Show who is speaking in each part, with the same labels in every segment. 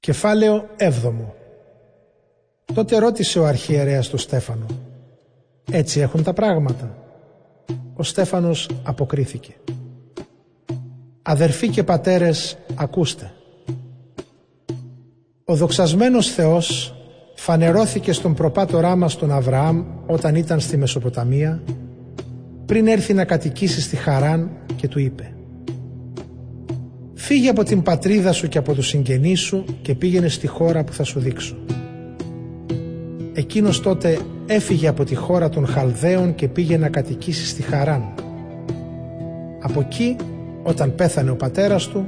Speaker 1: Κεφάλαιο 7 Τότε ρώτησε ο αρχιερέας του Στέφανο. «Έτσι έχουν τα πράγματα» Ο Στέφανος αποκρίθηκε. «Αδερφοί και πατέρες, ακούστε. Ο δοξασμένος Θεός φανερώθηκε στον προπάτορά μας τον Αβραάμ όταν ήταν στη Μεσοποταμία πριν έρθει να κατοικήσει στη Χαράν και του είπε Φύγε από την πατρίδα σου και από τους συγγενείς σου και πήγαινε στη χώρα που θα σου δείξω. Εκείνος τότε έφυγε από τη χώρα των Χαλδαίων και πήγε να κατοικήσει στη Χαράν. Από εκεί, όταν πέθανε ο πατέρας του,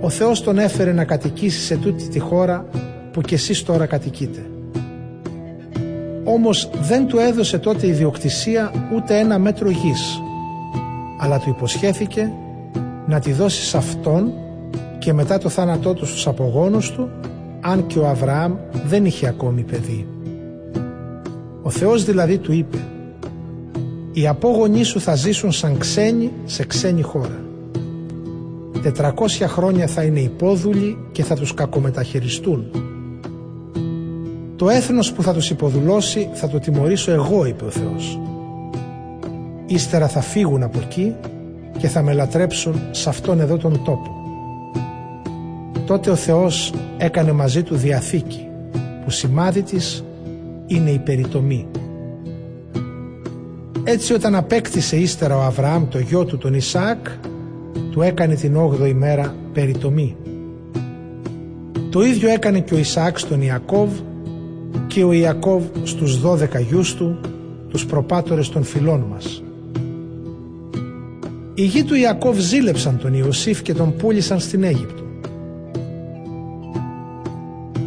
Speaker 1: ο Θεός τον έφερε να κατοικήσει σε τούτη τη χώρα που κι εσείς τώρα κατοικείτε. Όμως δεν του έδωσε τότε ιδιοκτησία ούτε ένα μέτρο γης, αλλά του υποσχέθηκε να τη δώσει σε αυτόν και μετά το θάνατό του στους απογόνους του αν και ο Αβραάμ δεν είχε ακόμη παιδί. Ο Θεός δηλαδή του είπε «Οι απόγονοί σου θα ζήσουν σαν ξένοι σε ξένη χώρα. Τετρακόσια χρόνια θα είναι υπόδουλοι και θα τους κακομεταχειριστούν. Το έθνος που θα τους υποδουλώσει θα το τιμωρήσω εγώ» είπε ο Θεός. Ύστερα θα φύγουν από εκεί και θα με λατρέψουν σε αυτόν εδώ τον τόπο. Τότε ο Θεός έκανε μαζί του διαθήκη που σημάδι της είναι η περιτομή. Έτσι όταν απέκτησε ύστερα ο Αβραάμ το γιο του τον Ισαάκ του έκανε την 8η μέρα περιτομή. Το ίδιο έκανε και ο Ισαάκ στον Ιακώβ και ο Ιακώβ στους 12 γιους του τους προπάτορες των φυλών μας. Οι γη του Ιακώβ ζήλεψαν τον Ιωσήφ και τον πούλησαν στην Αίγυπτο.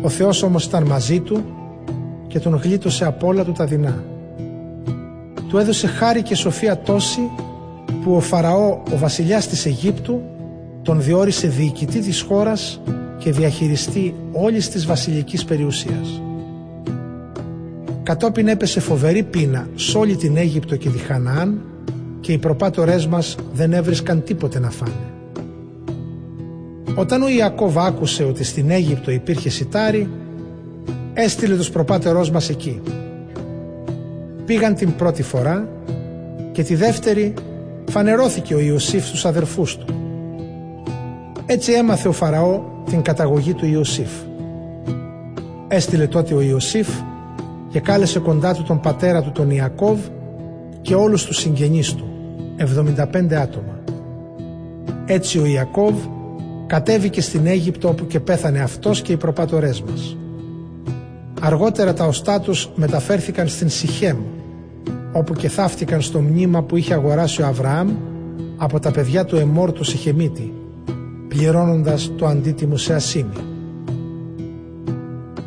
Speaker 1: Ο Θεός όμως ήταν μαζί του και τον γλίτωσε από όλα του τα δεινά. Του έδωσε χάρη και σοφία τόση που ο Φαραώ, ο βασιλιάς της Αιγύπτου, τον διόρισε διοικητή της χώρας και διαχειριστή όλης της βασιλικής περιουσίας. Κατόπιν έπεσε φοβερή πείνα σε όλη την Αίγυπτο και τη Χαναάν και οι προπάτορές μας δεν έβρισκαν τίποτε να φάνε. Όταν ο Ιακώβ άκουσε ότι στην Αίγυπτο υπήρχε σιτάρι, έστειλε τους προπάτερός μας εκεί. Πήγαν την πρώτη φορά και τη δεύτερη φανερώθηκε ο Ιωσήφ στους αδερφούς του. Έτσι έμαθε ο Φαραώ την καταγωγή του Ιωσήφ. Έστειλε τότε ο Ιωσήφ και κάλεσε κοντά του τον πατέρα του τον Ιακώβ και όλους τους συγγενείς του, 75 άτομα. Έτσι ο Ιακώβ κατέβηκε στην Αίγυπτο όπου και πέθανε αυτός και οι προπατορές μας. Αργότερα τα οστά τους μεταφέρθηκαν στην Σιχέμ, όπου και θαύτηκαν στο μνήμα που είχε αγοράσει ο Αβραάμ από τα παιδιά του Εμόρ του Σιχεμίτη, πληρώνοντας το αντίτιμο σε ασήμι.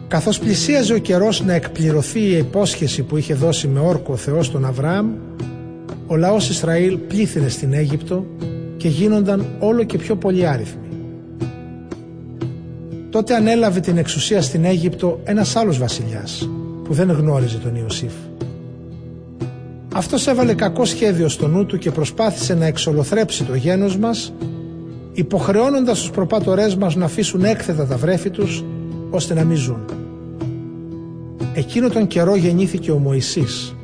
Speaker 1: Καθώς πλησίαζε ο καιρός να εκπληρωθεί η υπόσχεση που είχε δώσει με όρκο ο Θεός τον Αβραάμ, ο λαός Ισραήλ πλήθυνε στην Αίγυπτο και γίνονταν όλο και πιο πολυάριθμοι. Τότε ανέλαβε την εξουσία στην Αίγυπτο ένας άλλος βασιλιάς που δεν γνώριζε τον Ιωσήφ. Αυτός έβαλε κακό σχέδιο στο νου του και προσπάθησε να εξολοθρέψει το γένος μας υποχρεώνοντας τους προπάτορές μας να αφήσουν έκθετα τα βρέφη τους ώστε να μην ζουν. Εκείνο τον καιρό γεννήθηκε ο Μωυσής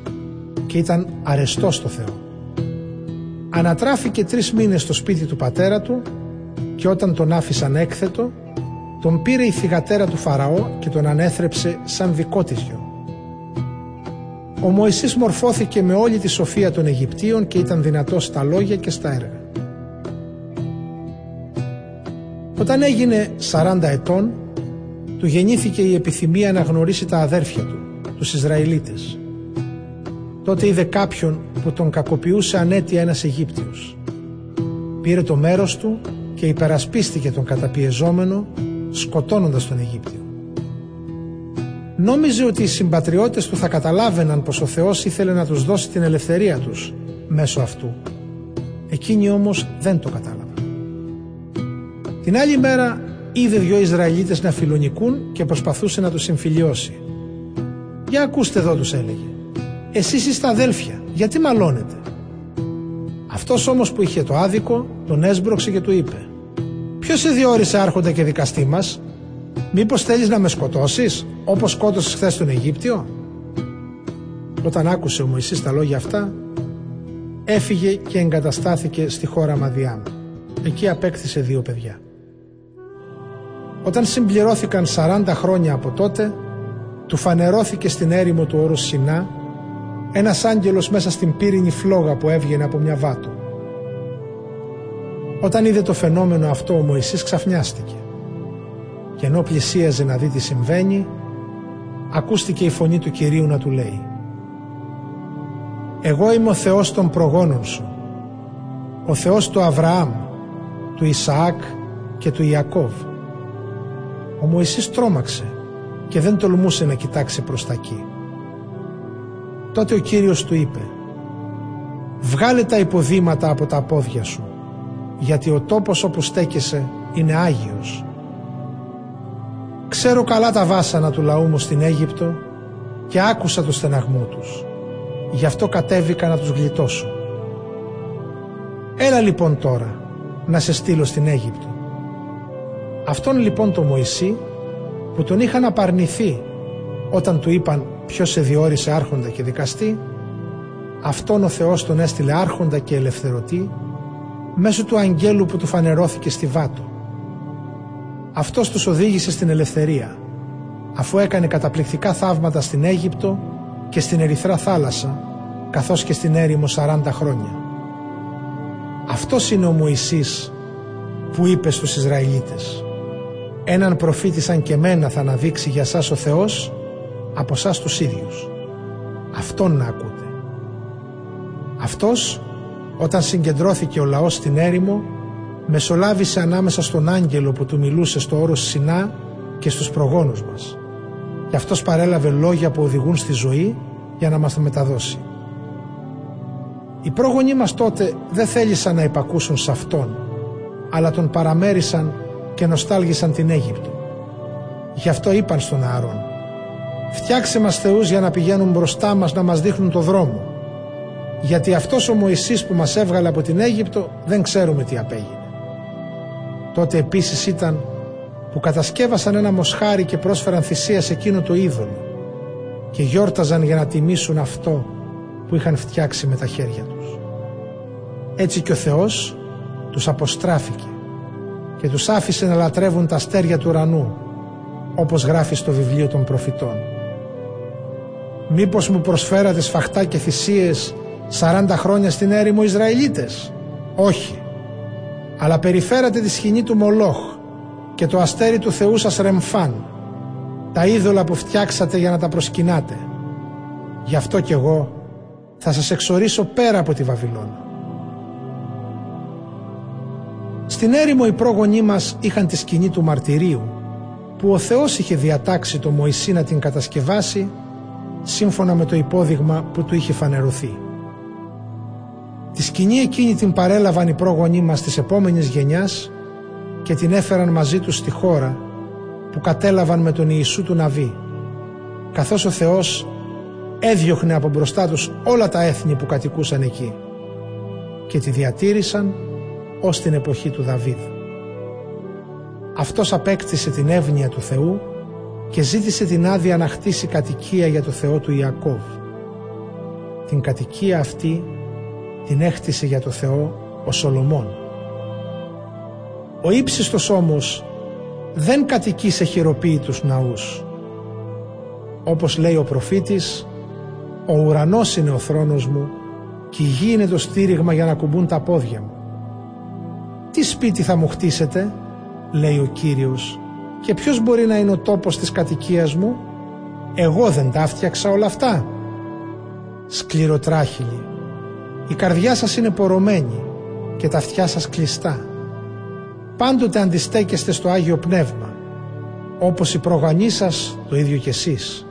Speaker 1: και ήταν αρεστός στο Θεό. Ανατράφηκε τρεις μήνες στο σπίτι του πατέρα του και όταν τον άφησαν έκθετο τον πήρε η θυγατέρα του Φαραώ και τον ανέθρεψε σαν δικό της γιο. Ο Μωυσής μορφώθηκε με όλη τη σοφία των Αιγυπτίων και ήταν δυνατός στα λόγια και στα έργα. Όταν έγινε 40 ετών, του γεννήθηκε η επιθυμία να γνωρίσει τα αδέρφια του, τους Ισραηλίτες. Τότε είδε κάποιον που τον κακοποιούσε ανέτεια ένας Αιγύπτιος. Πήρε το μέρος του και υπερασπίστηκε τον καταπιεζόμενο σκοτώνοντας τον Αιγύπτιο. Νόμιζε ότι οι συμπατριώτες του θα καταλάβαιναν πως ο Θεός ήθελε να τους δώσει την ελευθερία τους μέσω αυτού. Εκείνοι όμως δεν το κατάλαβαν. Την άλλη μέρα είδε δυο Ισραηλίτες να φιλονικούν και προσπαθούσε να τους συμφιλιώσει. «Για ακούστε εδώ» τους έλεγε. «Εσείς είστε αδέλφια, γιατί μαλώνετε» Αυτός όμως που είχε το άδικο τον έσπρωξε και του είπε «Ποιος σε διόρισε άρχοντα και δικαστή μας» Μήπως θέλεις να με σκοτώσεις όπως σκότωσες χθες τον Αιγύπτιο; Όταν άκουσε ο Μωυσής τα λόγια αυτά έφυγε και εγκαταστάθηκε στη χώρα Μαδιάμ. Εκεί απέκτησε δύο παιδιά. Όταν συμπληρώθηκαν 40 χρόνια από τότε του φανερώθηκε στην έρημο του όρους Σινά ένας άγγελος μέσα στην πύρινη φλόγα που έβγαινε από μια βάτο. Όταν είδε το φαινόμενο αυτό ο Μωυσής ξαφνιάστηκε και ενώ πλησίαζε να δει τι συμβαίνει ακούστηκε η φωνή του Κυρίου να του λέει «Εγώ είμαι ο Θεός των προγόνων σου, ο Θεός του Αβραάμ, του Ισαάκ και του Ιακώβ». Ο Μωυσής τρόμαξε και δεν τολμούσε να κοιτάξει προς τα εκεί. Τότε ο Κύριος του είπε «Βγάλε τα υποδήματα από τα πόδια σου, γιατί ο τόπος όπου στέκεσαι είναι Άγιος». Ξέρω καλά τα βάσανα του λαού μου στην Αίγυπτο και άκουσα το στεναγμό τους. Γι' αυτό κατέβηκα να τους γλιτώσω. Έλα λοιπόν τώρα να σε στείλω στην Αίγυπτο. Αυτόν λοιπόν το Μωυσή που τον είχαν απαρνηθεί όταν του είπαν ποιος σε διόρισε άρχοντα και δικαστή αυτόν ο Θεός τον έστειλε άρχοντα και ελευθερωτή μέσω του αγγέλου που του φανερώθηκε στη Βάτο. Αυτός τους οδήγησε στην ελευθερία αφού έκανε καταπληκτικά θαύματα στην Αίγυπτο και στην Ερυθρά θάλασσα καθώς και στην έρημο 40 χρόνια. Αυτός είναι ο Μωυσής που είπε στους Ισραηλίτες έναν προφήτη σαν και μένα θα αναδείξει για σας ο Θεός από σας τους ίδιους. Αυτόν να ακούτε. Αυτός όταν συγκεντρώθηκε ο λαός στην έρημο μεσολάβησε ανάμεσα στον άγγελο που του μιλούσε στο όρος Σινά και στους προγόνους μας. Και αυτός παρέλαβε λόγια που οδηγούν στη ζωή για να μας τα μεταδώσει. Οι πρόγονοί μας τότε δεν θέλησαν να υπακούσουν σε αυτόν, αλλά τον παραμέρισαν και νοστάλγησαν την Αίγυπτο. Γι' αυτό είπαν στον Άρον «Φτιάξε μας θεούς για να πηγαίνουν μπροστά μας να μας δείχνουν το δρόμο, γιατί αυτός ο Μωυσής που μας έβγαλε από την Αίγυπτο δεν ξέρουμε τι απέγινε». Τότε επίσης ήταν που κατασκεύασαν ένα μοσχάρι και πρόσφεραν θυσία σε εκείνο το είδωλο και γιόρταζαν για να τιμήσουν αυτό που είχαν φτιάξει με τα χέρια τους. Έτσι και ο Θεός τους αποστράφηκε και τους άφησε να λατρεύουν τα αστέρια του ουρανού όπως γράφει στο βιβλίο των προφητών. Μήπως μου προσφέρατε σφαχτά και θυσίες 40 χρόνια στην έρημο Ισραηλίτες; Όχι. Αλλά περιφέρατε τη σκηνή του Μολόχ και το αστέρι του Θεού σας Ρεμφάν. Τα είδωλα που φτιάξατε για να τα προσκυνάτε. Γι' αυτό κι εγώ θα σας εξορίσω πέρα από τη Βαβυλώνα. Στην έρημο οι πρόγονοί μας είχαν τη σκηνή του μαρτυρίου που ο Θεός είχε διατάξει το Μωυσή να την κατασκευάσει σύμφωνα με το υπόδειγμα που του είχε φανερωθεί. Τη σκηνή εκείνη την παρέλαβαν οι πρόγονοί μας της επόμενης γενιάς και την έφεραν μαζί τους στη χώρα που κατέλαβαν με τον Ιησού του Ναβί καθώς ο Θεός έδιωχνε από μπροστά τους όλα τα έθνη που κατοικούσαν εκεί και τη διατήρησαν ως την εποχή του Δαβίδ. Αυτός απέκτησε την εύνοια του Θεού και ζήτησε την άδεια να χτίσει κατοικία για το Θεό του Ιακώβ. Την κατοικία αυτή την έχτισε για το Θεό ο Σολομών. Ο ύψιστος όμως δεν κατοικεί σε χειροποίητους ναούς. Όπως λέει ο προφήτης, ο ουρανός είναι ο θρόνος μου και η γη είναι το στήριγμα για να κουμπούν τα πόδια μου. «Τι σπίτι θα μου χτίσετε» λέει ο Κύριος «και ποιος μπορεί να είναι ο τόπος της κατοικίας μου» «Εγώ δεν τα φτιάξα όλα αυτά» Σκληροτράχυλοι Η καρδιά σας είναι πορωμένη και τα αυτιά σας κλειστά. Πάντοτε αντιστέκεστε στο Άγιο Πνεύμα όπως οι προγανείς σας το ίδιο κι εσείς.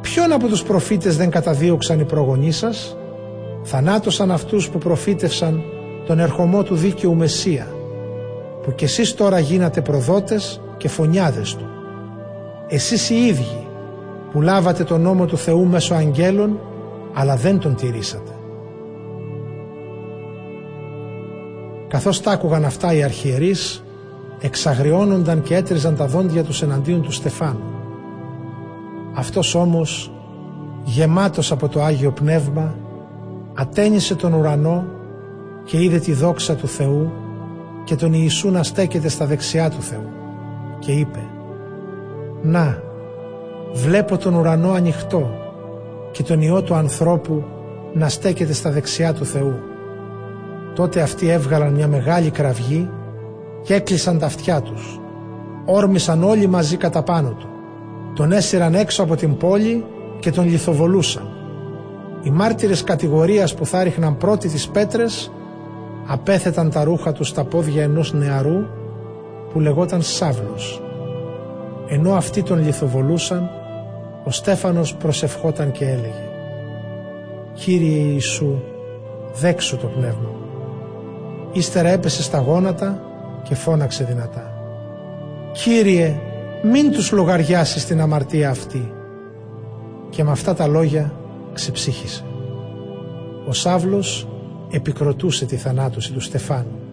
Speaker 1: Ποιον από τους προφήτες δεν καταδίωξαν οι προγονείς σας; Θανάτωσαν αυτούς που προφήτευσαν τον ερχομό του δίκαιου Μεσσία που κι εσείς τώρα γίνατε προδότες και φωνιάδες του. Εσείς οι ίδιοι που λάβατε τον νόμο του Θεού μέσω αγγέλων αλλά δεν τον τηρήσατε. Καθώς τα άκουγαν αυτά οι αρχιερείς εξαγριώνονταν και έτριζαν τα δόντια τους εναντίον του Στεφάνου. Αυτός όμως, γεμάτος από το Άγιο Πνεύμα, ατένισε τον ουρανό και είδε τη δόξα του Θεού και τον Ιησού να στέκεται στα δεξιά του Θεού και είπε «Να, βλέπω τον ουρανό ανοιχτό και τον Υιό του ανθρώπου να στέκεται στα δεξιά του Θεού». Τότε αυτοί έβγαλαν μια μεγάλη κραυγή και έκλεισαν τα αυτιά τους. Όρμησαν όλοι μαζί κατά πάνω του. Τον έσυραν έξω από την πόλη και τον λιθοβολούσαν. Οι μάρτυρες κατηγορίας που θα ρίχναν πρώτοι τις πέτρες απέθεταν τα ρούχα του στα πόδια ενός νεαρού που λεγόταν Σάβλος. Ενώ αυτοί τον λιθοβολούσαν, ο Στέφανος προσευχόταν και έλεγε «Κύριε Ιησού, δέξου το πνεύμα Ύστερα έπεσε στα γόνατα και φώναξε δυνατά «Κύριε, μην τους λογαριάσεις την αμαρτία αυτή» και με αυτά τα λόγια ξεψύχησε. Ο Σάβλος επικροτούσε τη θανάτωση του Στεφάνου.